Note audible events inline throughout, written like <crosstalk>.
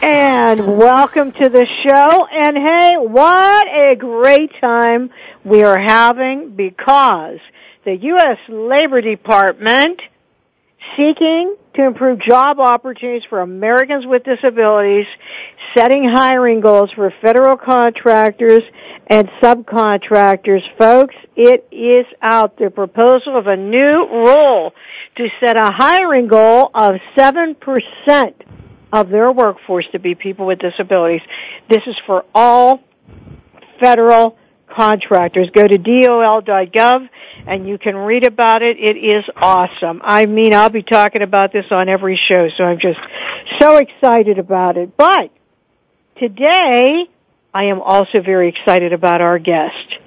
And welcome to the show. And hey, what a great time we are having because the U.S. Labor Department seeking to improve job opportunities for Americans with disabilities, setting hiring goals for federal contractors and subcontractors. Folks, it is out. The proposal of a new rule to set a hiring goal of 7% of their workforce to be people with disabilities. This is for all federal contractors. Go to dol.gov and you can read about it. It is awesome. I mean, I'll be talking about this on every show, so I'm just so excited about it. But today, I am also very excited about our guest,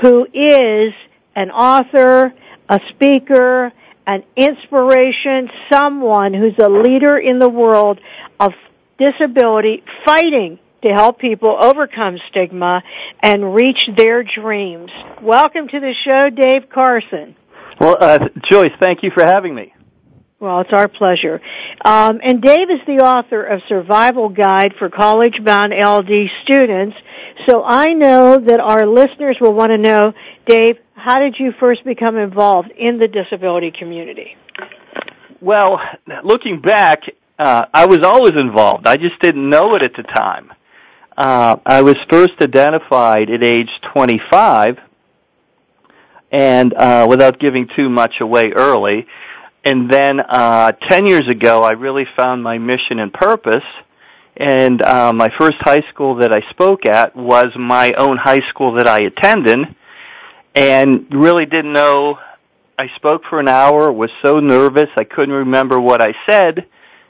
who is an author, a speaker, an inspiration, someone who's a leader in the world of disability fighting to help people overcome stigma and reach their dreams. Welcome to the show, Dave Carson. Well, uh, Joyce, thank you for having me. Well, it's our pleasure. Um, and Dave is the author of Survival Guide for College Bound LD Students. So I know that our listeners will want to know, Dave, how did you first become involved in the disability community? Well, looking back, uh, I was always involved. I just didn't know it at the time. Uh, I was first identified at age 25, and uh, without giving too much away early, and then uh, 10 years ago, I really found my mission and purpose. And uh, my first high school that I spoke at was my own high school that I attended, and really didn't know. I spoke for an hour, was so nervous I couldn't remember what I said,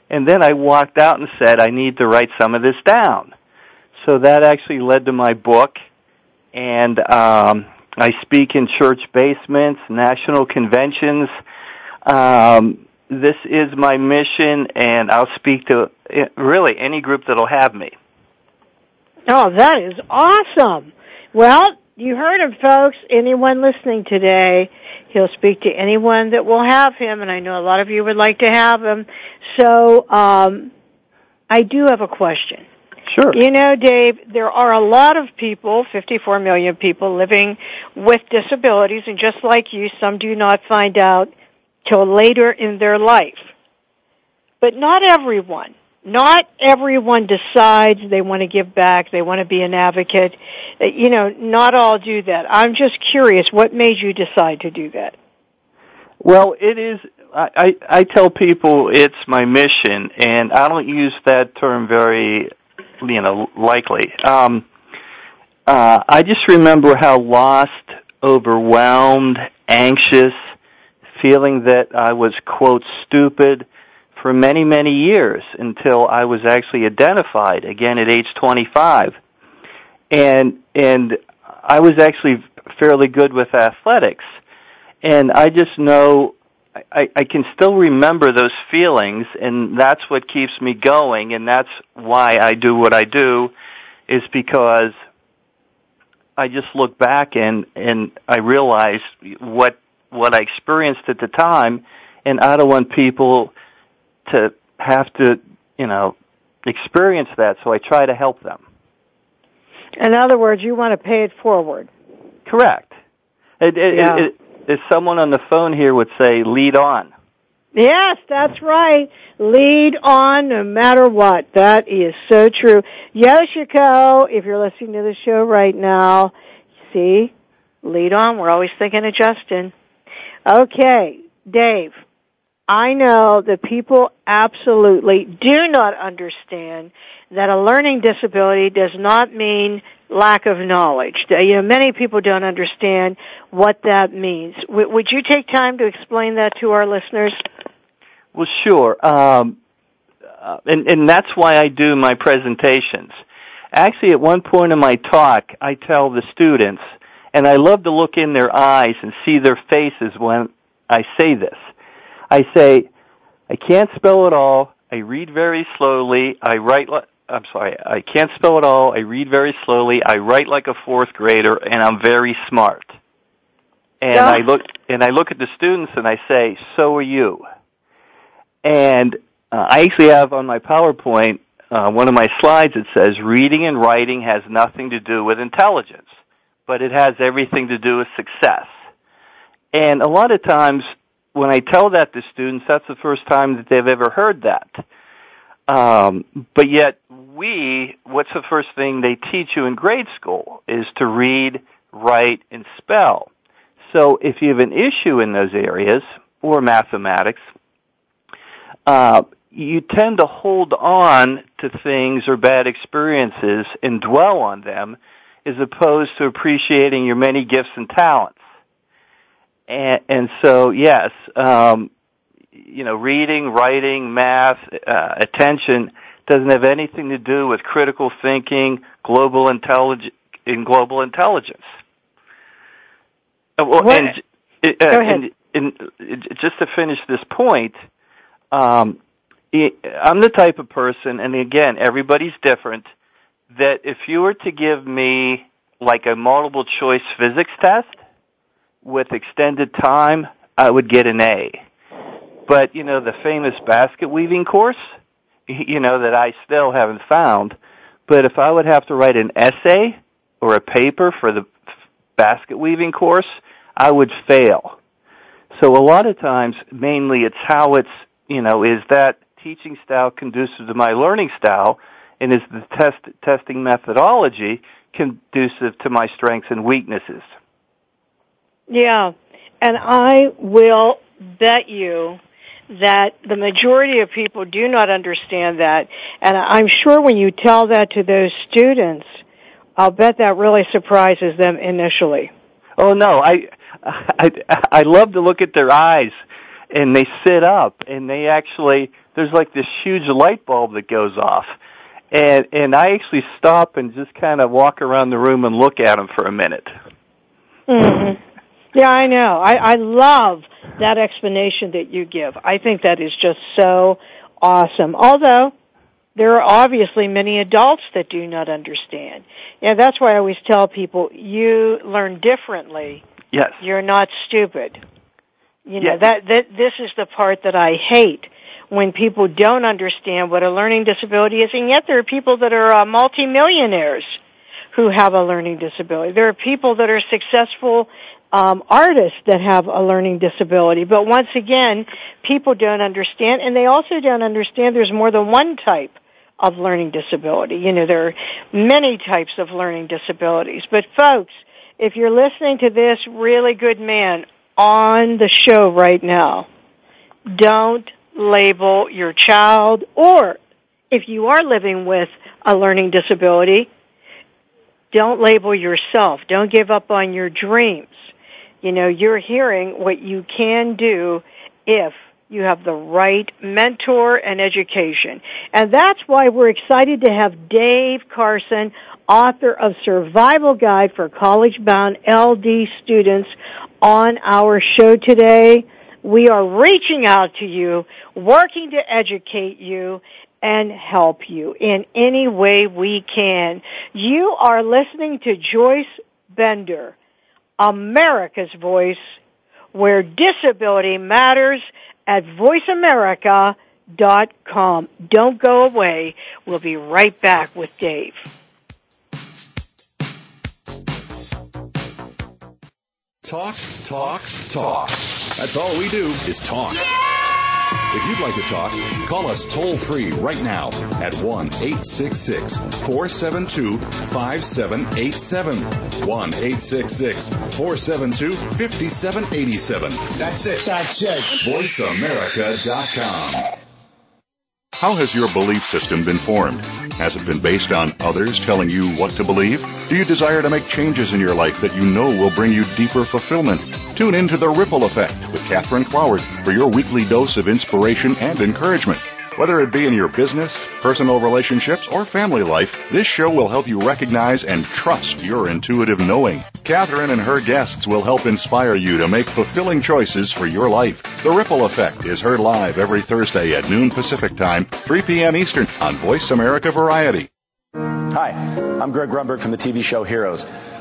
and then I walked out and said, I need to write some of this down. So that actually led to my book, and um, I speak in church basements, national conventions. Um, this is my mission, and I'll speak to eh, really any group that'll have me. Oh, that is awesome. Well, you heard him, folks. Anyone listening today, he'll speak to anyone that will have him, and I know a lot of you would like to have him. So, um, I do have a question. Sure. You know, Dave, there are a lot of people, 54 million people living with disabilities, and just like you, some do not find out till later in their life. But not everyone. Not everyone decides they want to give back, they want to be an advocate. You know, not all do that. I'm just curious, what made you decide to do that? Well, it is. I, I, I tell people it's my mission, and I don't use that term very you know, likely. Um, uh, I just remember how lost, overwhelmed, anxious, feeling that I was, quote, stupid for many, many years until I was actually identified again at age 25. And, and I was actually fairly good with athletics. And I just know I, I can still remember those feelings, and that's what keeps me going, and that's why I do what I do, is because I just look back and and I realize what what I experienced at the time, and I don't want people to have to, you know, experience that. So I try to help them. In other words, you want to pay it forward. Correct. It, it, Yeah. it, as someone on the phone here would say, lead on. Yes, that's right. Lead on no matter what. That is so true. Yoshiko, if you're listening to the show right now, see, lead on. We're always thinking of Justin. Okay, Dave. I know that people absolutely do not understand that a learning disability does not mean lack of knowledge. You know, many people don't understand what that means. W- would you take time to explain that to our listeners? Well, sure. Um, uh, and, and that's why I do my presentations. Actually, at one point in my talk, I tell the students, and I love to look in their eyes and see their faces when I say this. I say, I can't spell it all. I read very slowly. I write. Li- I'm sorry. I can't spell it all. I read very slowly. I write like a fourth grader, and I'm very smart. And Yeah. I look and I look at the students and I say, "So are you." And uh, I actually have on my PowerPoint uh, one of my slides that says, "Reading and writing has nothing to do with intelligence, but it has everything to do with success." And a lot of times when I tell that to students, that's the first time that they've ever heard that. Um, but yet we, what's the first thing they teach you in grade school is to read, write, and spell. So if you have an issue in those areas, or mathematics, uh, you tend to hold on to things or bad experiences and dwell on them as opposed to appreciating your many gifts and talents. And, and so, yes, um, you know, reading, writing, math, uh, attention doesn't have anything to do with critical thinking, global intelligence, in global intelligence. Uh, well, What- and, uh, Go ahead. and, and uh, just to finish this point, um, I'm the type of person, and again, everybody's different, that if you were to give me like a multiple choice physics test with extended time, I would get an A. But, you know, the famous basket weaving course, <laughs> you know, that I still haven't found, but if I would have to write an essay or a paper for the basket weaving course, I would fail. So a lot of times, mainly it's how it's, you know, is that teaching style conducive to my learning style, and is the test testing methodology conducive to my strengths and weaknesses? Yeah, and I will bet you that the majority of people do not understand that. And I'm sure when you tell that to those students, I'll bet that really surprises them initially. Oh no, I, I, I love to look at their eyes, and they sit up, and they actually there's like this huge light bulb that goes off, and and I actually stop and just kind of walk around the room and look at them for a minute. Mm-hmm. Yeah, I know. I, I love that explanation that you give. I think that is just so awesome. Although there are obviously many adults that do not understand. Yeah, that's why I always tell people you learn differently. Yes. You're not stupid. You know, Yeah. that, that this is the part that I hate when people don't understand what a learning disability is and yet there are people that are uh, multimillionaires who have a learning disability. There are people that are successful um, artists that have a learning disability. But once again, people don't understand, and they also don't understand there's more than one type of learning disability. You know, there are many types of learning disabilities. But folks, if you're listening to this really good man on the show right now, don't label your child or if you are living with a learning disability, don't label yourself. Don't give up on your dreams. You know, you're hearing what you can do if you have the right mentor and education. And that's why we're excited to have Dave Carson, author of Survival Guide for College Bound LD Students on our show today. We are reaching out to you, working to educate you, and help you in any way we can. You are listening to Joyce Bender, America's Voice, where disability matters at voiceamerica.com. Don't go away. We'll be right back with Dave. Talk, talk, talk. That's all we do is talk. If you'd like to talk, call us toll free right now at 1 866 472 5787. 1 866 472 5787. That's it. That's it. VoiceAmerica.com. How has your belief system been formed? Has it been based on others telling you what to believe? Do you desire to make changes in your life that you know will bring you deeper fulfillment? Tune in to The Ripple Effect with Catherine Cloward for your weekly dose of inspiration and encouragement. Whether it be in your business, personal relationships, or family life, this show will help you recognize and trust your intuitive knowing. Catherine and her guests will help inspire you to make fulfilling choices for your life. The Ripple Effect is heard live every Thursday at noon Pacific Time, 3 p.m. Eastern on Voice America Variety. Hi, I'm Greg Grunberg from the TV show Heroes.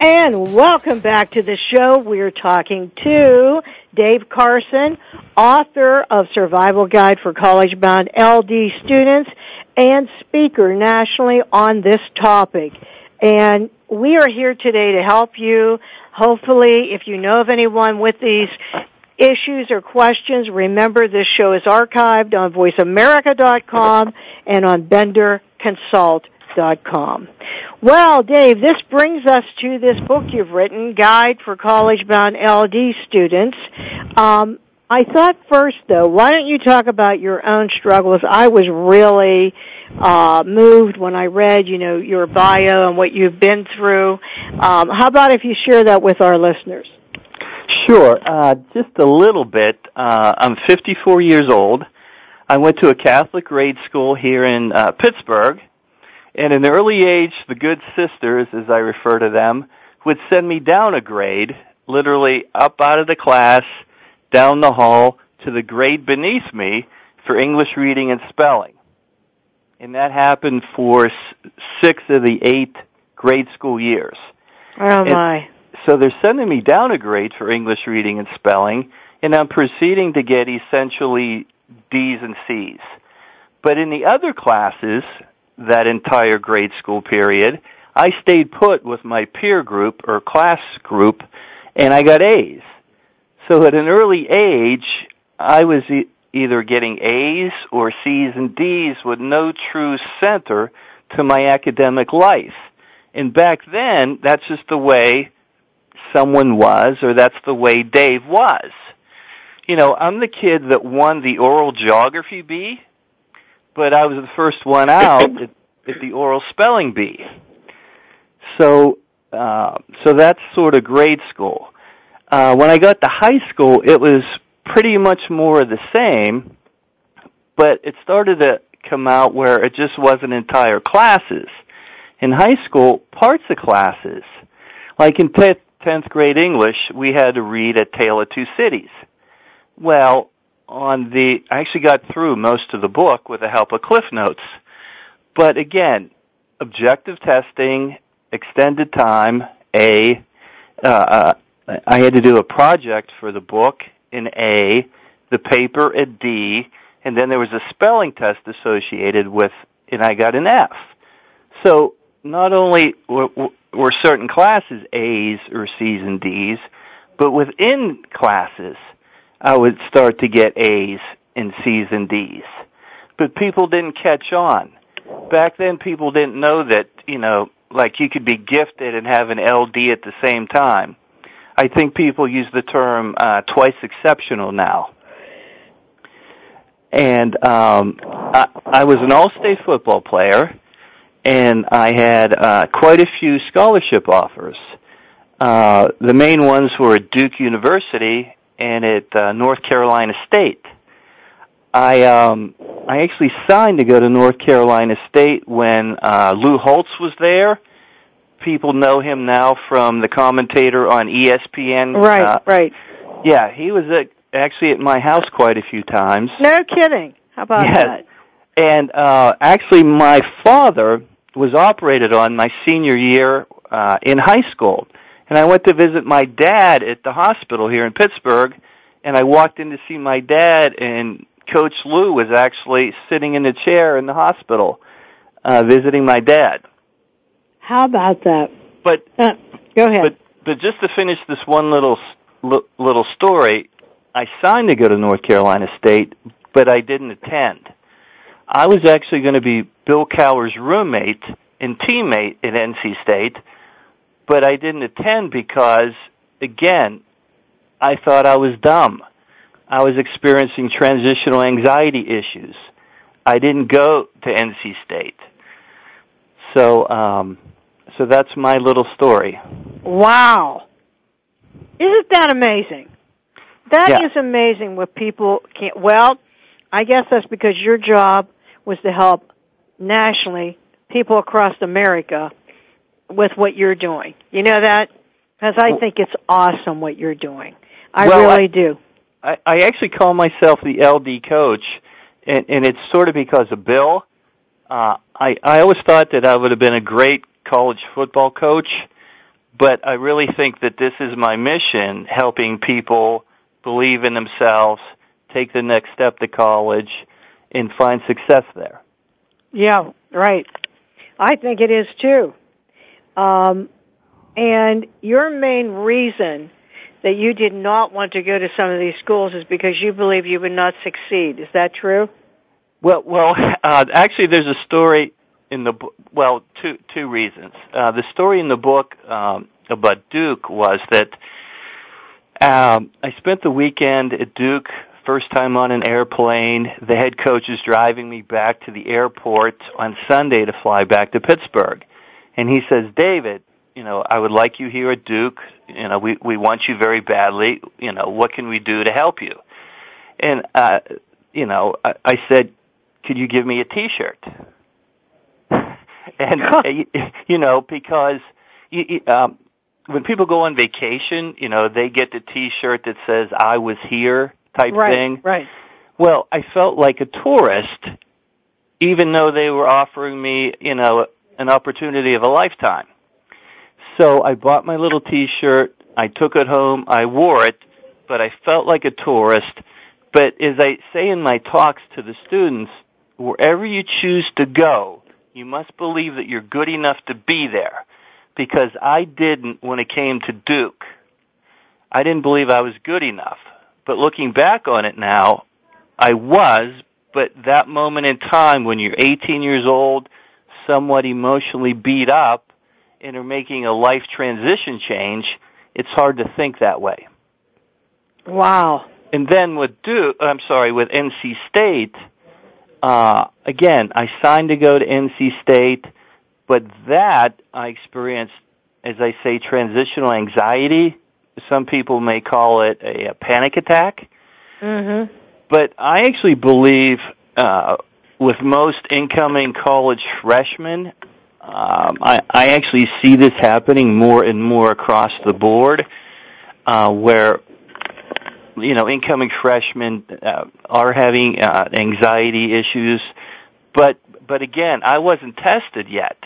And welcome back to the show. We're talking to Dave Carson, author of Survival Guide for College Bound LD Students and speaker nationally on this topic. And we are here today to help you. Hopefully, if you know of anyone with these issues or questions, remember this show is archived on voiceamerica.com and on benderconsult.com com. Well, Dave, this brings us to this book you've written, Guide for College Bound LD Students. Um, I thought first, though, why don't you talk about your own struggles? I was really uh, moved when I read, you know, your bio and what you've been through. Um, how about if you share that with our listeners? Sure, uh, just a little bit. Uh, I'm 54 years old. I went to a Catholic grade school here in uh, Pittsburgh, and in the early age, the good sisters, as I refer to them, would send me down a grade, literally up out of the class, down the hall to the grade beneath me for English reading and spelling. And that happened for six of the eight grade school years. Oh my. So they're sending me down a grade for English reading and spelling, and I'm proceeding to get essentially D's and C's. But in the other classes, that entire grade school period. I stayed put with my peer group or class group and I got A's. So at an early age, I was e- either getting A's or C's and D's with no true center to my academic life. And back then, that's just the way someone was or that's the way Dave was. You know, I'm the kid that won the oral geography bee but I was the first one out at, at the oral spelling bee. So, uh, so that's sort of grade school. Uh, when I got to high school, it was pretty much more of the same, but it started to come out where it just wasn't entire classes. In high school, parts of classes, like in 10th grade English, we had to read A Tale of Two Cities. Well, on the, I actually got through most of the book with the help of Cliff Notes. But again, objective testing, extended time, A, uh, uh, I had to do a project for the book in A, the paper at D, and then there was a spelling test associated with, and I got an F. So not only were, were certain classes A's or C's and D's, But within classes, I would start to get A's and C's and D's. But people didn't catch on. Back then people didn't know that, you know, like you could be gifted and have an LD at the same time. I think people use the term uh, twice exceptional now. And um, I, I was an all-state football player, and I had uh, quite a few scholarship offers. Uh, the main ones were at Duke University and at uh, North Carolina State. I um, I actually signed to go to North Carolina State when uh, Lou Holtz was there. People know him now from the commentator on ESPN. Right, uh, right. Yeah, he was at, actually at my house quite a few times. No kidding. How about Yes. that? And uh actually my father was operated on my senior year uh in high school. And I went to visit my dad at the hospital here in Pittsburgh and I walked in to see my dad and coach Lou was actually sitting in a chair in the hospital uh visiting my dad. How about that? But Uh, go ahead. but but just to finish this one little li- little story, I signed to go to North Carolina State, but I didn't attend. I was actually going to be Bill Cowher's roommate and teammate at NC State, but I didn't attend because again, I thought I was dumb. I was experiencing transitional anxiety issues. I didn't go to NC State. So um so that's my little story. Wow. Isn't that amazing? That is Yeah. amazing what people can't, well, I guess that's because your job was to help nationally people across America with what you're doing. You know that? Because I think it's awesome what you're doing. I Well, really I- do. I, I actually call myself the LD coach, and, and it's sort of because of Bill. Uh, I, I always thought that I would have been a great college football coach, but I really think that this is my mission, helping people believe in themselves, take the next step to college, and find success there. Yeah, right. I think it is too. Um, and your main reason that you did not want to go to some of these schools is because you believe you would not succeed. Is that true? Well, well, <laughs> uh, actually, there's a story in the book. Well, two two reasons. Uh, the story in the book um, about Duke was that um, I spent the weekend at Duke. First time on an airplane. The head coach is driving me back to the airport on Sunday to fly back to Pittsburgh, and he says, "David, you know, I would like you here at Duke. You know, we we want you very badly. You know, what can we do to help you?" And uh, you know, I, I said, "Could you give me a T-shirt?" <laughs> and uh, you, know, because you, um, when people go on vacation, you know, they get the T-shirt that says "I was here" type right, thing. right. Well, I felt like a tourist, even though they were offering me, you know, an opportunity of a lifetime. So I bought my little T-shirt. I took it home. I wore it, but I felt like a tourist. But as I say in my talks to the students, wherever you choose to go, you must believe that you're good enough to be there. Because I didn't when it came to Duke. I didn't believe I was good enough. But looking back on it now, I was, but that moment in time when you're 18 years old, somewhat emotionally beat up, and are making a life transition change, it's hard to think that way. Wow. And then with Duke, I'm sorry, with NC State, uh, again, I signed to go to NC State, but that I experienced, as I say, transitional anxiety. Some people may call it a, a panic attack. Mm-hmm. But I actually believe uh, with most incoming college freshmen, um, I, I actually see this happening more and more across the board, uh, where you know incoming freshmen uh, are having uh, anxiety issues. But but again, I wasn't tested yet,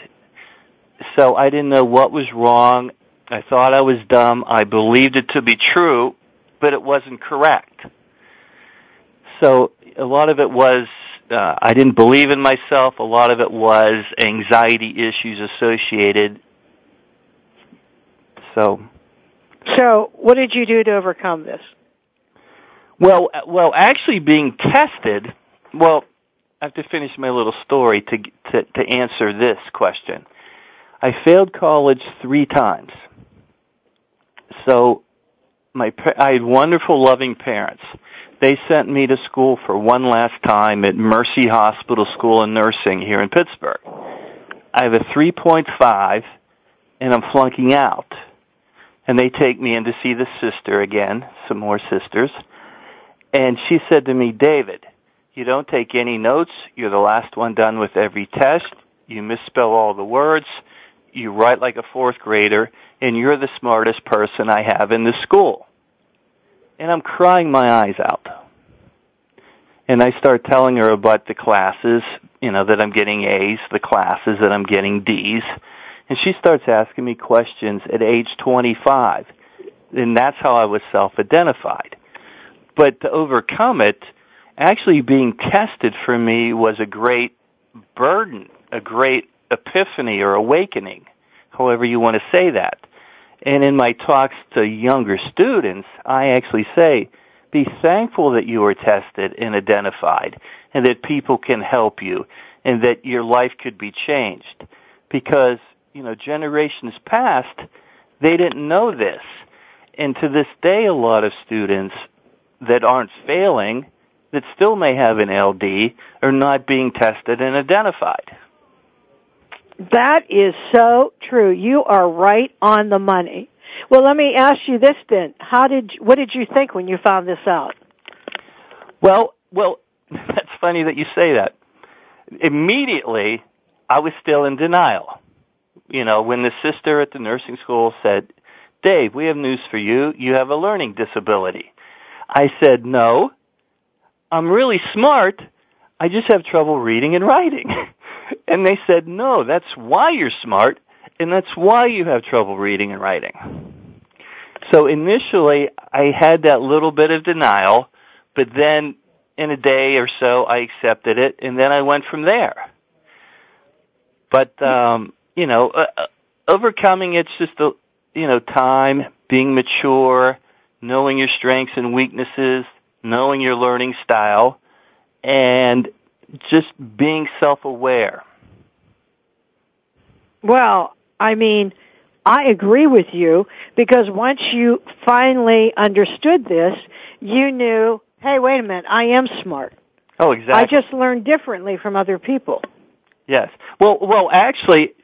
so I didn't know what was wrong. I thought I was dumb. I believed it to be true, but it wasn't correct. So a lot of it was uh, I didn't believe in myself. A lot of it was anxiety issues associated. So So, what did you do to overcome this? Well, uh, well, actually being tested, well, I have to finish my little story to, to, to answer this question. I failed college three times. So my I had wonderful, loving parents. They sent me to school for one last time at Mercy Hospital School of Nursing here in Pittsburgh. I have a 3.5 and I'm flunking out. And they take me in to see the sister again, some more sisters. And she said to me, David, you don't take any notes. You're the last one done with every test. You misspell all the words. You write like a fourth grader. And you're the smartest person I have in the school. And I'm crying my eyes out. And I start telling her about the classes, you know, that I'm getting A's, the classes that I'm getting D's. And she starts asking me questions at age 25. And that's how I was self-identified. But to overcome it, actually being tested for me was a great burden, a great epiphany or awakening, however you want to say that. And in my talks to younger students, I actually say, be thankful that you were tested and identified and that people can help you and that your life could be changed. Because, you know, generations past, they didn't know this. And to this day, a lot of students that aren't failing that still may have an LD are not being tested and identified. That is so true. You are right on the money. Well, let me ask you this then. How did what did you think when you found this out? Well, well, <laughs> that's funny that you say that. Immediately, I was still in denial. You know, when the sister at the nursing school said, "Dave, we have news for you. You have a learning disability." I said, "No, I'm really smart. I just have trouble reading and writing. <laughs> and they said, no, that's why you're smart, and that's why you have trouble reading and writing. So initially, I had that little bit of denial, but then in a day or so, I accepted it, and then I went from there. But, um, you know, uh, uh overcoming it's just a, you know, time, being mature, knowing your strengths and weaknesses, knowing your learning style, and just being self-aware. Well, I mean, I agree with you because once you finally understood this, you knew, hey, wait a minute, I am smart. Oh, exactly. I just learned differently from other people. Yes. Well, well, actually,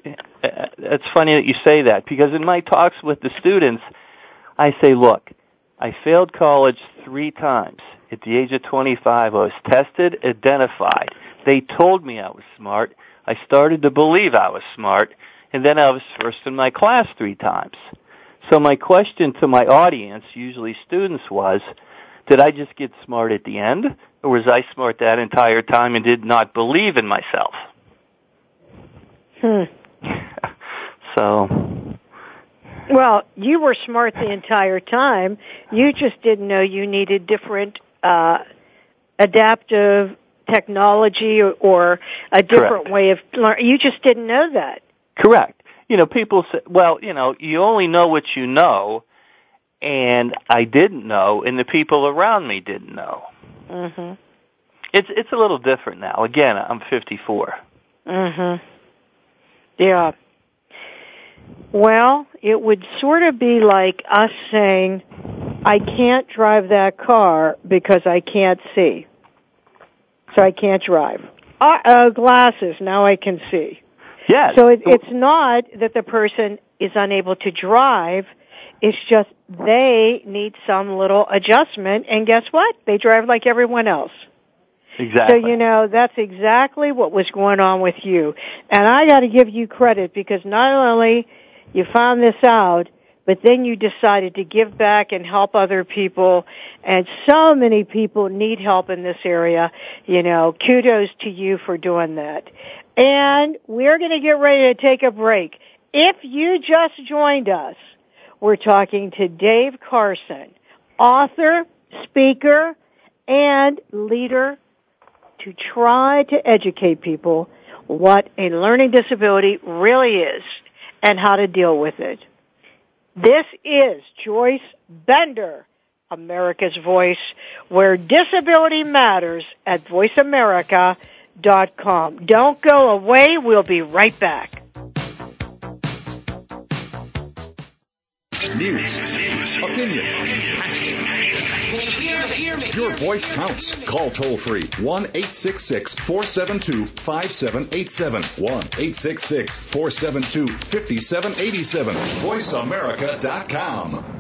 it's funny that you say that because in my talks with the students, I say, look, I failed college three times. At the age of 25, I was tested, identified. They told me I was smart. I started to believe I was smart, and then I was first in my class three times. So my question to my audience, usually students, was, did I just get smart at the end, or was I smart that entire time and did not believe in myself? Hmm. <laughs> so well, you were smart the entire time. You just didn't know you needed different uh, adaptive technology or, or a different Correct. way of learning. You just didn't know that. Correct. You know, people say, well, you know, you only know what you know, and I didn't know, and the people around me didn't know. Mhm. It's it's a little different now. Again, I'm 54. Mhm. Yeah. Well, it would sort of be like us saying, I can't drive that car because I can't see. So I can't drive. Uh, uh, glasses, now I can see. Yes. So it, it's not that the person is unable to drive. It's just they need some little adjustment, and guess what? They drive like everyone else. Exactly. So you know that's exactly what was going on with you, and I got to give you credit because not only you found this out, but then you decided to give back and help other people, and so many people need help in this area. You know, kudos to you for doing that. And we're going to get ready to take a break. If you just joined us, we're talking to Dave Carson, author, speaker, and leader to try to educate people what a learning disability really is and how to deal with it. This is Joyce Bender, America's Voice, where disability matters at voiceamerica.com. Don't go away. We'll be right back. News, opinion, your voice counts. Call toll free 1 866 472 5787. 1 866 472 5787. VoiceAmerica.com.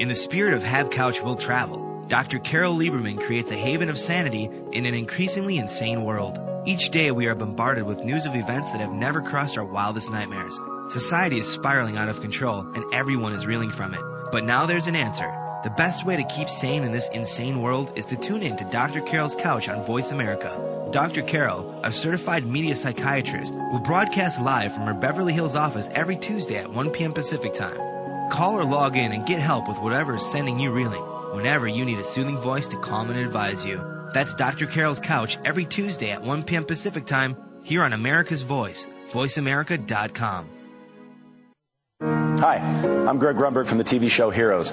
In the spirit of Have Couch Will Travel, Dr. Carol Lieberman creates a haven of sanity in an increasingly insane world. Each day we are bombarded with news of events that have never crossed our wildest nightmares. Society is spiraling out of control and everyone is reeling from it. But now there's an answer. The best way to keep sane in this insane world is to tune in to Dr. Carol's Couch on Voice America. Dr. Carol, a certified media psychiatrist, will broadcast live from her Beverly Hills office every Tuesday at 1 p.m. Pacific Time. Call or log in and get help with whatever is sending you reeling whenever you need a soothing voice to calm and advise you. That's Dr. Carol's Couch every Tuesday at 1 p.m. Pacific Time here on America's Voice, voiceamerica.com. Hi, I'm Greg Grunberg from the TV show Heroes.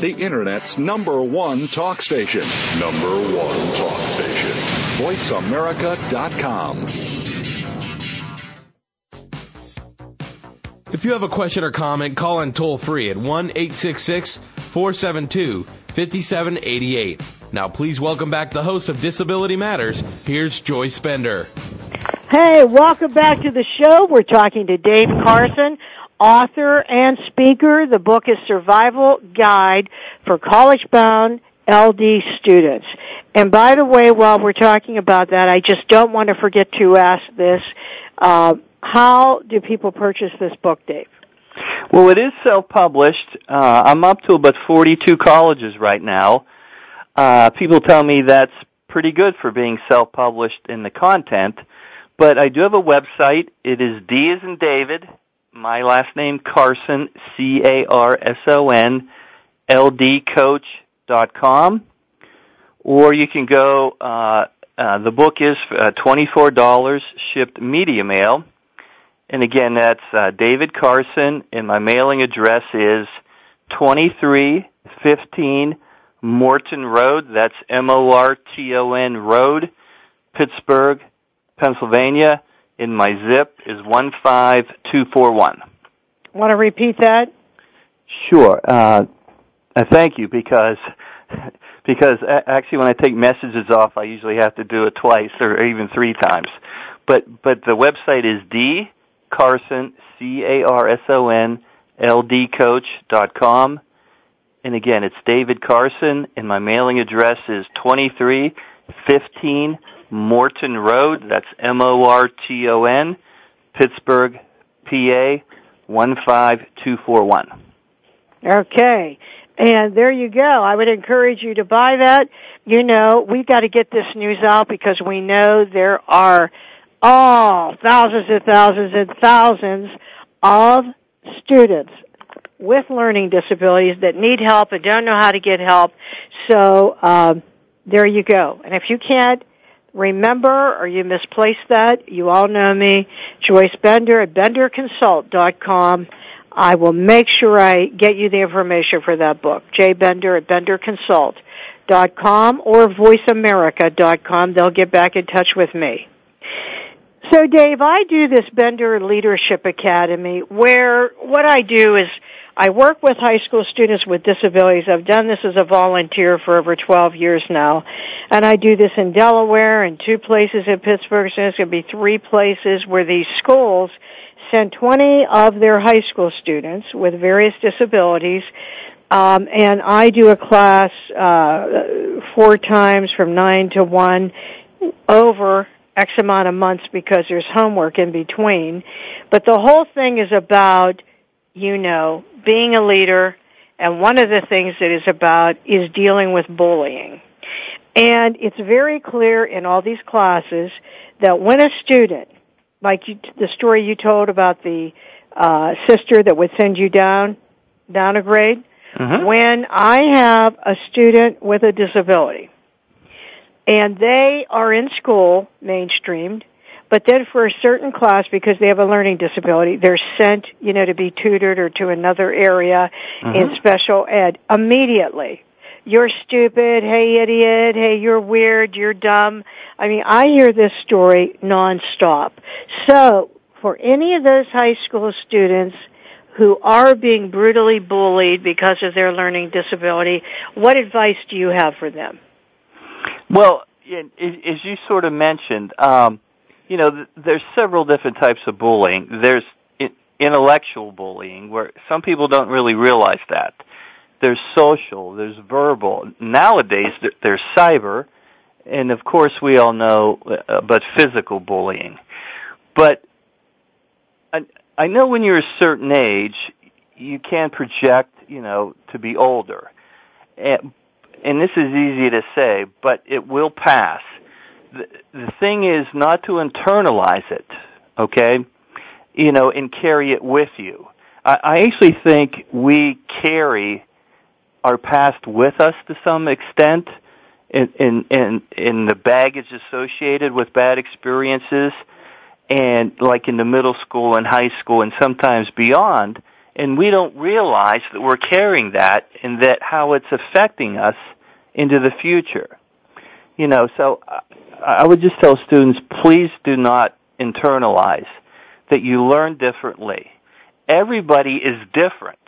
the Internet's number one talk station. Number one talk station. VoiceAmerica.com. If you have a question or comment, call in toll free at 1 866 472 5788. Now, please welcome back the host of Disability Matters. Here's Joyce Bender. Hey, welcome back to the show. We're talking to Dave Carson, author and speaker. The book is Survival Guide for College Bound LD students. And by the way, while we're talking about that, I just don't want to forget to ask this. Uh, how do people purchase this book, Dave? Well, it is self-published. Uh, I'm up to about 42 colleges right now. Uh, people tell me that's pretty good for being self-published in the content. But I do have a website. It is D as in David, my last name Carson, C-A-R-S-O-N, com, Or you can go, uh, uh, the book is uh, $24 shipped media mail. And again, that's uh, David Carson, and my mailing address is 2315 Morton Road. That's M-O-R-T-O-N Road, Pittsburgh, Pennsylvania. And my zip is 15241. Want to repeat that? Sure. Uh, thank you because because actually when I take messages off, I usually have to do it twice or even three times. But but the website is D Carson C A R S O N L D Coach dot com. And again, it's David Carson, and my mailing address is twenty three fifteen Morton Road. That's M O R T O N, Pittsburgh, PA one five two four one. Okay. And there you go. I would encourage you to buy that. You know, we've got to get this news out because we know there are oh, thousands and thousands and thousands of students with learning disabilities that need help and don't know how to get help. So, um, there you go. And if you can't remember or you misplaced that, you all know me, Joyce Bender at benderconsult.com. I will make sure I get you the information for that book. Jay Bender at benderconsult.com or voiceamerica.com. They'll get back in touch with me. So Dave, I do this Bender Leadership Academy where what I do is I work with high school students with disabilities. I've done this as a volunteer for over 12 years now. And I do this in Delaware and two places in Pittsburgh. So it's going to be three places where these schools send 20 of their high school students with various disabilities um, and I do a class uh, four times from nine to one over X amount of months because there's homework in between. But the whole thing is about, you know, being a leader And one of the things that is about is dealing with bullying. And it's very clear in all these classes that when a student, like you, the story you told about the uh, sister that would send you down down a grade, Mhm. when I have a student with a disability and they are in school mainstreamed, but then for a certain class because they have a learning disability, they're sent, you know, to be tutored or to another area in Mhm. special ed immediately. You're stupid, hey idiot, hey you're weird, you're dumb. I mean, I hear this story nonstop. So, for any of those high school students who are being brutally bullied because of their learning disability, what advice do you have for them? Well, as as you sort of mentioned, um, you know, there's several different types of bullying. There's intellectual bullying, where some people don't really realize that. There's social, there's verbal. Nowadays, there's cyber, and of course, we all know uh, about physical bullying. But I, know when you're a certain age, you can project, you know, to be older. And, and this is easy to say, but it will pass. The, thing is not to internalize it, okay? You know, and carry it with you. I, I actually think we carry our past with us to some extent in, in, in, in the baggage associated with bad experiences and like in the middle school and high school and sometimes beyond and we don't realize that we're carrying that and that how it's affecting us into the future. You know, so I would just tell students, please do not internalize that you learn differently. Everybody is different.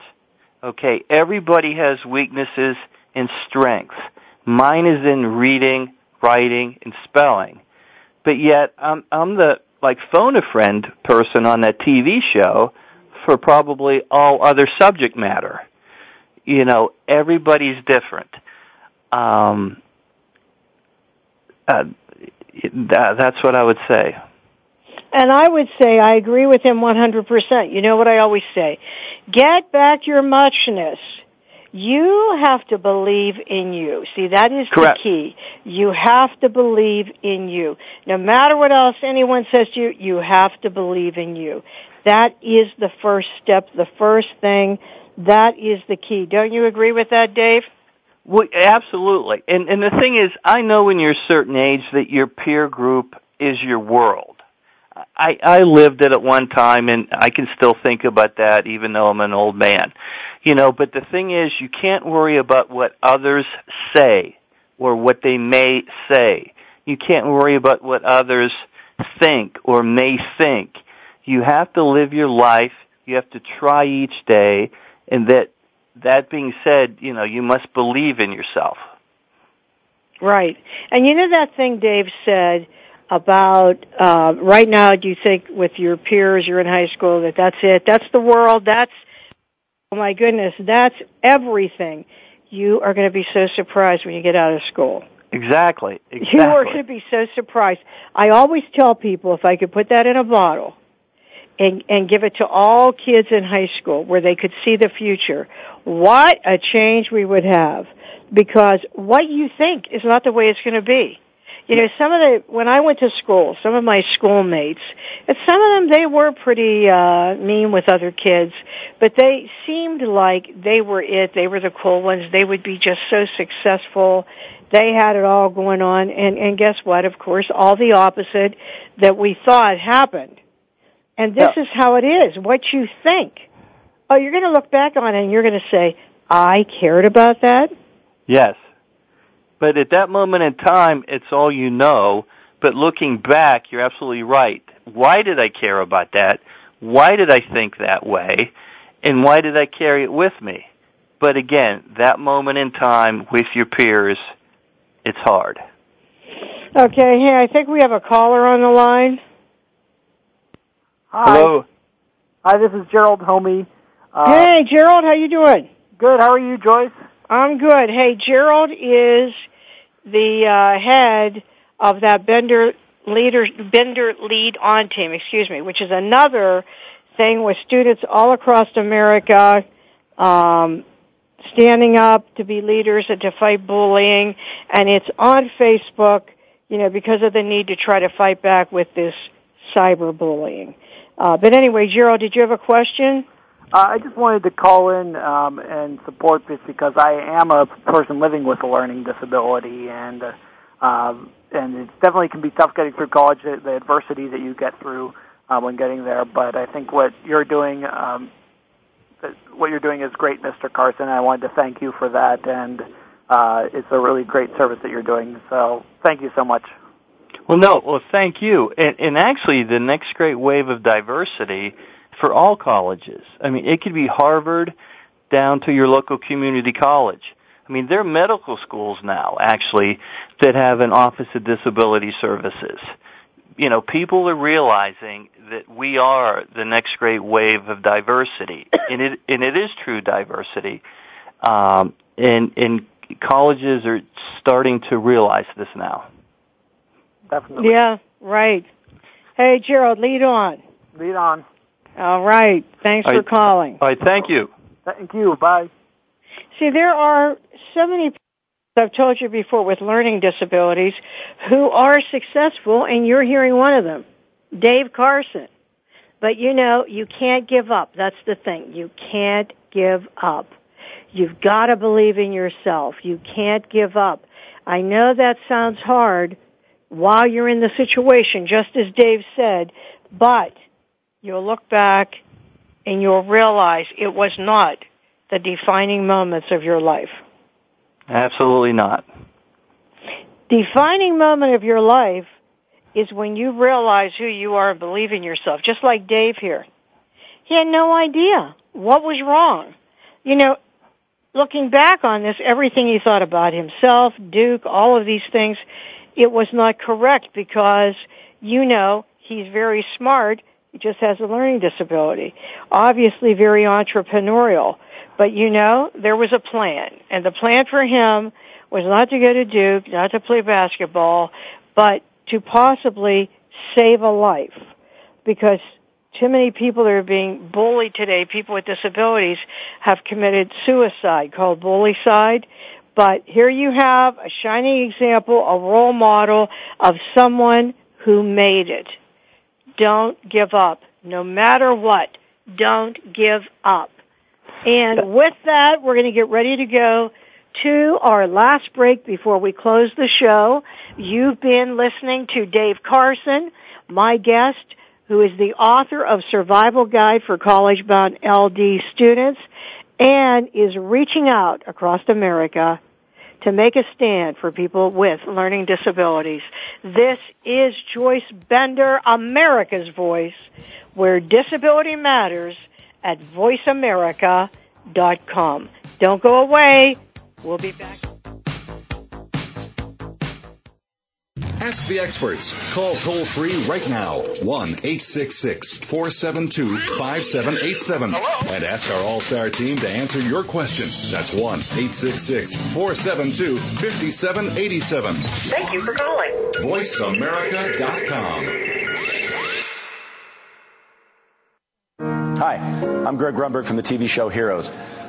Okay, everybody has weaknesses and strengths. Mine is in reading, writing, and spelling. But yet, I'm, I'm the, like, phone a friend person on that TV show for probably all other subject matter. You know, everybody's different. Um, Uh, that's what I would say. And I would say I agree with him 100%. You know what I always say? Get back your muchness. You have to believe in you. See, that is Correct. the key. You have to believe in you. No matter what else anyone says to you, you have to believe in you. That is the first step, the first thing. That is the key. Don't you agree with that, Dave? Well, absolutely. And and the thing is, I know when you're a certain age that your peer group is your world. I I lived it at one time, and I can still think about that, even though I'm an old man. You know, but the thing is, you can't worry about what others say or what they may say. You can't worry about what others think or may think. You have to live your life. You have to try each day, and that that being said, you know, you must believe in yourself. Right. And you know that thing Dave said about uh, right now do you think with your peers you're in high school that that's it that's the world that's oh my goodness that's everything you are going to be so surprised when you get out of school Exactly. Exactly. you are going to be so surprised i always tell people if i could put that in a bottle and and give it to all kids in high school where they could see the future what a change we would have because what you think is not the way it's going to be you know, some of the when I went to school, some of my schoolmates, and some of them they were pretty uh mean with other kids, but they seemed like they were it. They were the cool ones. They would be just so successful. They had it all going on, and and guess what? Of course, all the opposite that we thought happened. And this Yeah. is how it is. What you think. Oh, you're going to look back on it and you're going to say, "I cared about that." Yes. But at that moment in time, it's all you know. But looking back, you're absolutely right. Why did I care about that? Why did I think that way? And why did I carry it with me? But again, that moment in time with your peers, it's hard. Okay, hey, I think we have a caller on the line. Hi. Hello. Hi, this is Gerald Homey. Uh, hey, Gerald, how you doing? Good. How are you, Joyce? I'm good. Hey, Gerald is the uh, head of that Bender leader Bender Lead On team, excuse me, which is another thing with students all across America. Um, standing up to be leaders and to fight bullying, and it's on Facebook, you know, because of the need to try to fight back with this cyberbullying. Uh, but anyway, Gerald, did you have a question? Uh, I just wanted to call in um, and support this because I am a person living with a learning disability, and uh, um, and it definitely can be tough getting through college. The, the adversity that you get through uh, when getting there, but I think what you're doing, um, what you're doing is great, Mr. Carson. I wanted to thank you for that, and uh, it's a really great service that you're doing. So thank you so much. Well, no, well, thank you. And, and actually, the next great wave of diversity for all colleges. I mean, it could be Harvard down to your local community college. I mean, there are medical schools now, actually, that have an Office of Disability Services. You know, people are realizing that we are the next great wave of diversity, <coughs> and it and it is true diversity. Um, and and colleges are starting to realize this now. Definitely. Yeah, right. Hey, Gerald, lead on. Lead on. All right. Thanks All for calling. All right, thank you. Thank you. Bye. See, there are so many people, I've told you before, with learning disabilities who are successful, and you're hearing one of them, Dave Carson. But you know, you can't give up. That's the thing. You can't give up. You've got to believe in yourself. You can't give up. I know that sounds hard while you're in the situation, just as Dave said, but you'll look back and you'll realize it was not the defining moments of your life. Absolutely not. Defining moment of your life is when you realize who you are and believe in yourself, just like Dave here. He had no idea what was wrong. You know, looking back on this, everything he thought about himself, Duke, all of these things, it was not correct because, you know, he's very smart. He just has a learning disability. Obviously very entrepreneurial. But you know, there was a plan. And the plan for him was not to go to Duke, not to play basketball, but to possibly save a life. Because too many people that are being bullied today, people with disabilities, have committed suicide called bullycide. But here you have a shining example, a role model of someone who made it. Don't give up. No matter what, don't give up. And with that, we're going to get ready to go to our last break before we close the show. You've been listening to Dave Carson, my guest, who is the author of Survival Guide for College Bound LD Students and is reaching out across America to make a stand for people with learning disabilities. This is Joyce Bender, America's Voice, where disability matters at voiceamerica.com. Don't go away. We'll be back. Ask the experts. Call toll free right now 1 866 472 5787 and ask our All Star team to answer your question. That's 1 866 472 5787. Thank you for calling. VoiceAmerica.com. Hi, I'm Greg Grunberg from the TV show Heroes.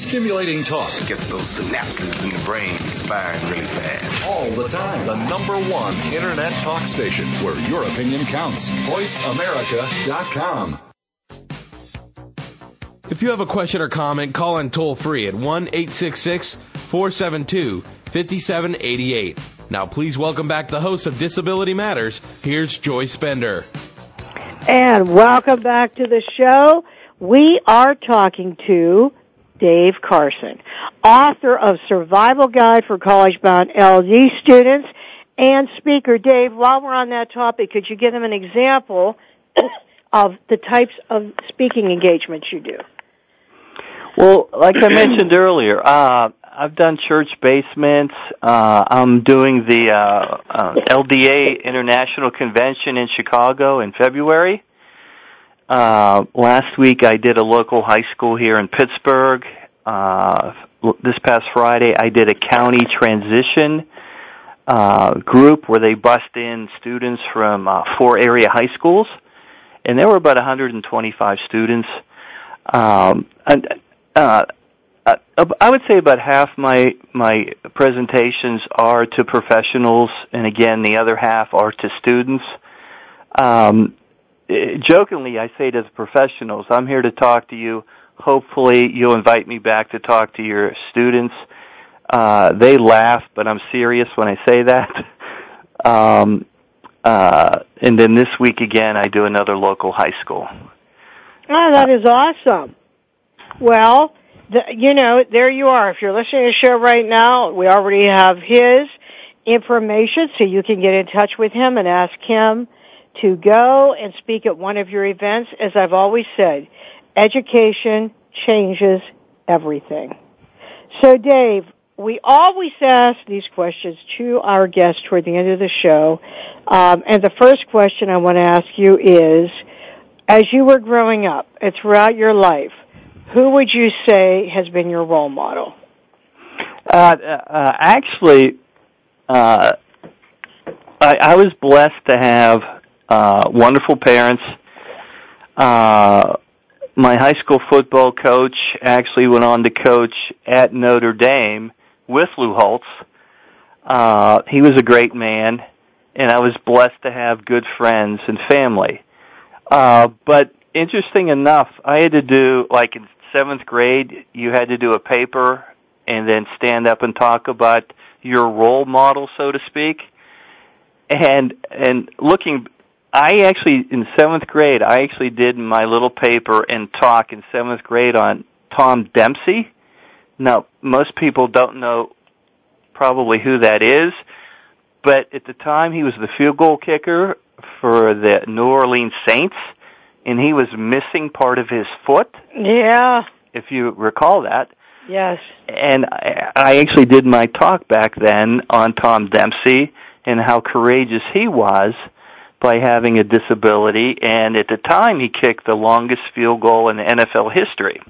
Stimulating talk. Gets those synapses in the brain firing really fast. All the time. The number one internet talk station where your opinion counts. VoiceAmerica.com. If you have a question or comment, call in toll free at 1 866 472 5788. Now, please welcome back the host of Disability Matters. Here's Joyce Bender. And welcome back to the show. We are talking to Dave Carson, author of Survival Guide for College Bound LD Students and speaker. Dave, while we're on that topic, could you give them an example of the types of speaking engagements you do? Well, like I mentioned earlier, uh, I've done church basements. Uh, I'm doing the uh, uh, LDA International Convention in Chicago in February. Uh, last week I did a local high school here in Pittsburgh. Uh, this past Friday I did a county transition uh, group where they bust in students from uh, four area high schools, and there were about 125 students. Um, and, uh, uh, I would say about half my my presentations are to professionals, and again, the other half are to students. Um, jokingly, I say to the professionals, "I'm here to talk to you. Hopefully, you'll invite me back to talk to your students." Uh, they laugh, but I'm serious when I say that. <laughs> Um, uh, and then this week again, I do another local high school. Oh, that is awesome. Well, the, you know, there you are. If you're listening to the show right now, we already have his information, so you can get in touch with him and ask him to go and speak at one of your events. As I've always said, education changes everything. So Dave, we always ask these questions to our guests toward the end of the show. Um, and the first question I want to ask you is, as you were growing up and throughout your life, who would you say has been your role model? Uh, uh, actually, uh, I, I was blessed to have uh, wonderful parents. Uh, my high school football coach actually went on to coach at Notre Dame with Lou Holtz. Uh, he was a great man, and I was blessed to have good friends and family. Uh, but interesting enough, I had to do like in seventh grade, you had to do a paper and then stand up and talk about your role model, so to speak. And and looking, I actually in seventh grade, I actually did my little paper and talk in seventh grade on Tom Dempsey. Now, most people don't know probably who that is, but at the time he was the field goal kicker for the New Orleans Saints and he was missing part of his foot. Yeah. If you recall that. Yes. And I actually did my talk back then on Tom Dempsey and how courageous he was by having a disability and at the time he kicked the longest field goal in NFL history.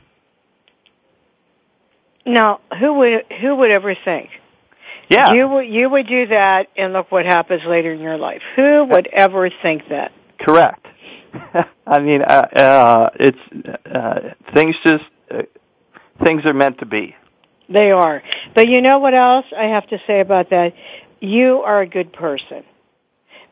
Now, who would who would ever think? Yeah. You would you would do that and look what happens later in your life. Who would ever think that? Correct. <laughs> I mean, uh, uh, it's uh, things just uh, things are meant to be. They are. But you know what else I have to say about that? You are a good person.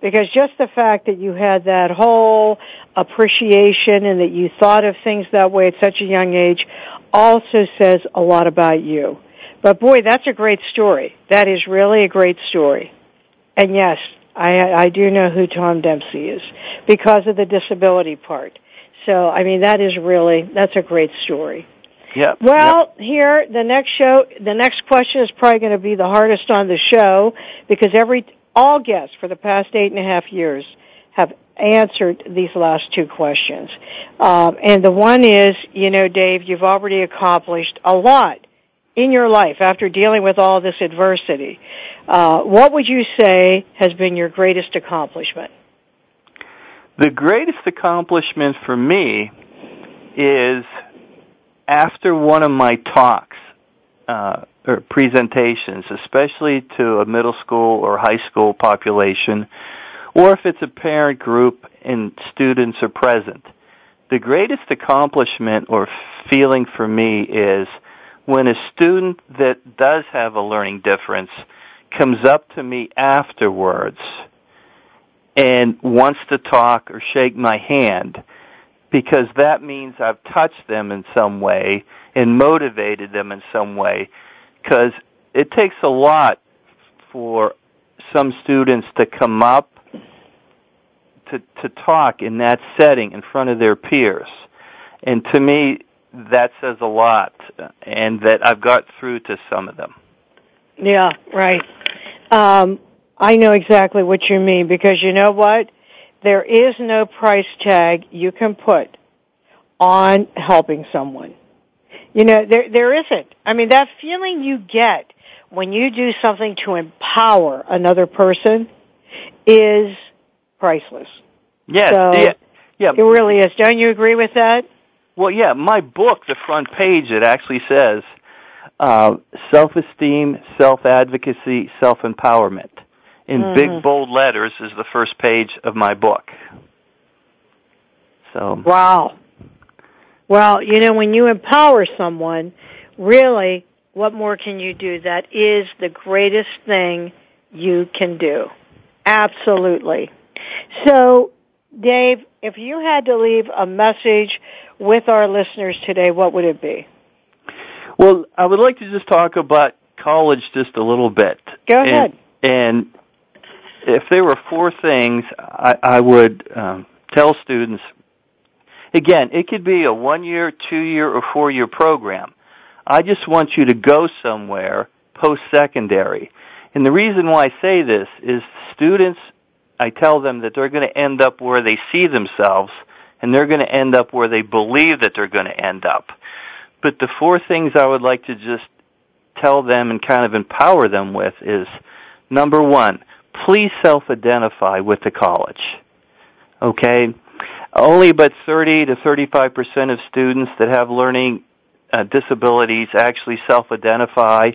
Because just the fact that you had that whole appreciation and that you thought of things that way at such a young age also says a lot about you. But boy, that's a great story. That is really a great story. And yes, I, I do know who Tom Dempsey is because of the disability part. So, I mean, that is really, that's a great story. Yep. Well, yep. here, the next show, the next question is probably going to be the hardest on the show because every, all guests for the past eight and a half years have answered these last two questions. Um, and the one is, you know, Dave, you've already accomplished a lot in your life after dealing with all this adversity. Uh, what would you say has been your greatest accomplishment? The greatest accomplishment for me is after one of my talks uh, presentations, especially to a middle school or high school population, or if it's a parent group and students are present. The greatest accomplishment or feeling for me is when a student that does have a learning difference comes up to me afterwards and wants to talk or shake my hand because that means I've touched them in some way and motivated them in some way because it takes a lot for some students to come up to to talk in that setting in front of their peers and to me that says a lot, and that I've got through to some of them. Yeah, right. Um, I know exactly what you mean because you know what? There is no price tag you can put on helping someone. You know, there there isn't. I mean, that feeling you get when you do something to empower another person is priceless. Yes, So, yeah, yeah. It really is. Don't you agree with that? Well, yeah, my book, the front page, it actually says uh, self-esteem, self-advocacy, self-empowerment. In Mhm. big bold letters is the first page of my book. So Wow. Well, you know, when you empower someone, really, what more can you do? That is the greatest thing you can do. Absolutely. So, Dave, if you had to leave a message with our listeners today, what would it be? Well, I would like to just talk about college just a little bit. Go And- ahead. And, if there were four things, I, I would um, tell students. Again, it could be a one-year, two-year, or four-year program. I just want you to go somewhere post-secondary. And the reason why I say this is students, I tell them that they're going to end up where they see themselves, and they're going to end up where they believe that they're going to end up. But the four things I would like to just tell them and kind of empower them with is number one, please self-identify with the college. Okay? Only about 30 to 35% of students that have learning uh, disabilities actually self-identify.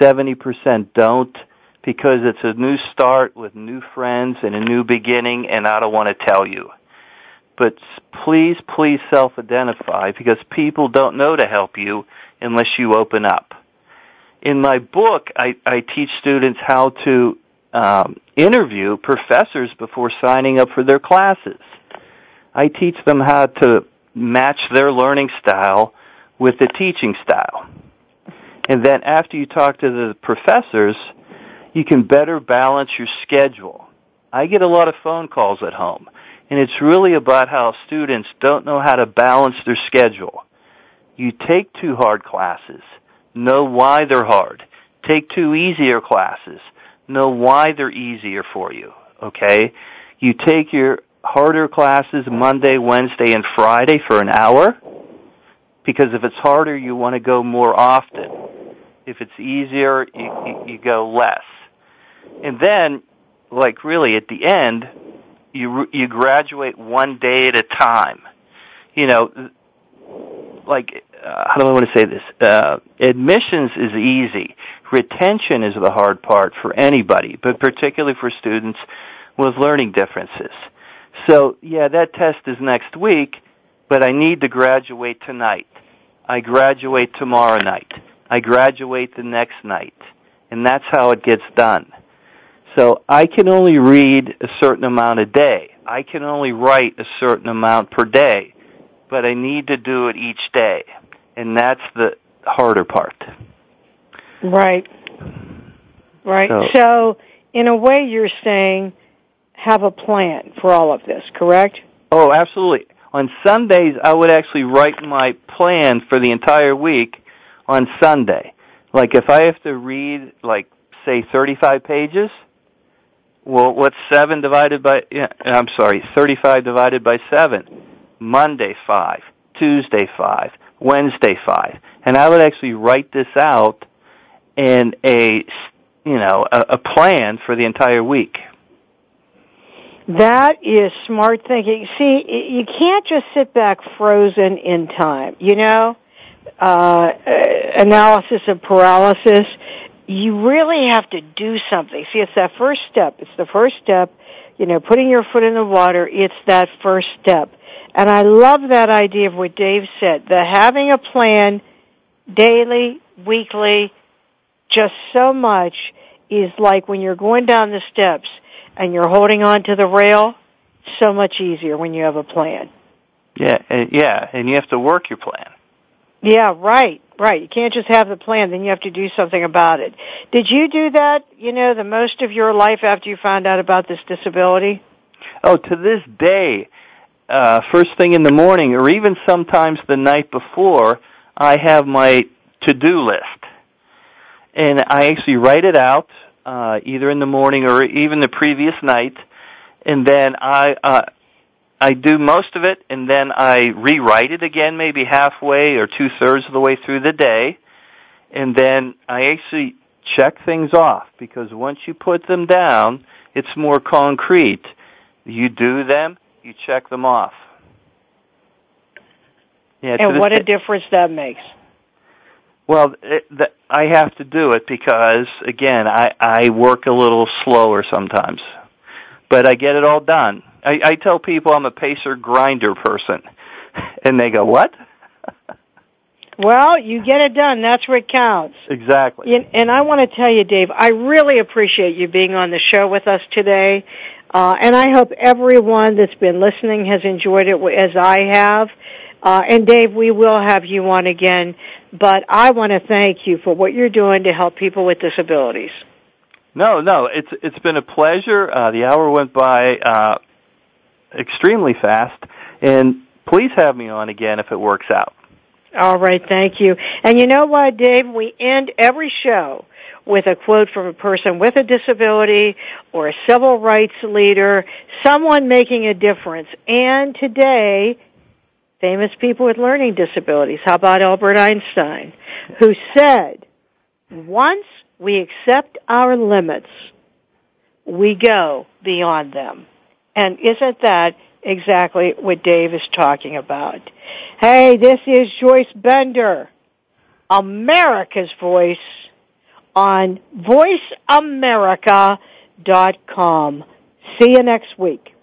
70% don't because it's a new start with new friends and a new beginning and I don't want to tell you. But please, please self-identify because people don't know to help you unless you open up. In my book, I, I teach students how to um, interview professors before signing up for their classes. I teach them how to match their learning style with the teaching style. And then after you talk to the professors, you can better balance your schedule. I get a lot of phone calls at home, and it's really about how students don't know how to balance their schedule. You take two hard classes, know why they're hard. Take two easier classes, know why they're easier for you, okay? You take your harder classes Monday, Wednesday, and Friday for an hour, because if it's harder, you want to go more often. If it's easier, you, you, go less. And then, like really at the end, you you graduate one day at a time. You know, like uh, how do I want to say this? Uh, admissions is easy. Retention is the hard part for anybody, but particularly for students with learning differences. So yeah, that test is next week, but I need to graduate tonight. I graduate tomorrow night. I graduate the next night. And that's how it gets done. So I can only read a certain amount a day. I can only write a certain amount per day. But I need to do it each day. And that's the harder part. Right. Right. So- So, in a way, you're saying have a plan for all of this, correct? Oh, absolutely. On Sundays, I would actually write my plan for the entire week on Sunday. Like if I have to read, like, say 35 pages, well, what's 7 divided by, yeah, I'm sorry, 35 divided by 7? Monday 5, Tuesday 5, Wednesday 5. And I would actually write this out in a, you know, a, a plan for the entire week. That is smart thinking. See, you can't just sit back frozen in time. You know, uh, analysis of paralysis. You really have to do something. See, it's that first step. It's the first step. You know, putting your foot in the water. It's that first step. And I love that idea of what Dave said. The having a plan daily, weekly, just so much is like when you're going down the steps and you're holding on to the rail, so much easier when you have a plan. Yeah, yeah, and you have to work your plan. Yeah, right, right. You can't just have the plan, then you have to do something about it. Did you do that, you know, the most of your life after you found out about this disability? Oh, to this day, uh, first thing in the morning, or even sometimes the night before, I have my to-do list. And I actually write it out, uh, either in the morning or even the previous night, and then I, uh, I do most of it and then I rewrite it again maybe halfway or two thirds of the way through the day. And then I actually check things off because once you put them down, it's more concrete. You do them, you check them off. Yeah, and what a difference that makes. Well, it, the, I have to do it because again, I I work a little slower sometimes, but I get it all done. I, I tell people I'm a pacer grinder person, <laughs> and they go, "What?" <laughs> well, you get it done. That's what counts. Exactly. And I want to tell you, Dave, I really appreciate you being on the show with us today. Uh, and I hope everyone that's been listening has enjoyed it as I have. Uh, and Dave, we will have you on again, but I want to thank you for what you're doing to help people with disabilities. No, no, it's it's been a pleasure. Uh, the hour went by uh, extremely fast, and please have me on again if it works out. All right, thank you. And you know what, Dave? We end every show with a quote from a person with a disability or a civil rights leader, someone making a difference. And today, famous people with learning disabilities. How about Albert Einstein, who said, once we accept our limits, we go beyond them. And isn't that exactly what Dave is talking about? Hey, this is Joyce Bender, America's Voice on voiceamerica.com. See you next week.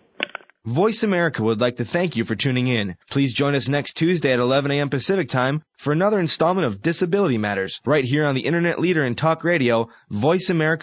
Voice America would like to thank you for tuning in. Please join us next Tuesday at 11 a.m. Pacific Time for another installment of Disability Matters right here on the internet leader in talk radio, Voice America.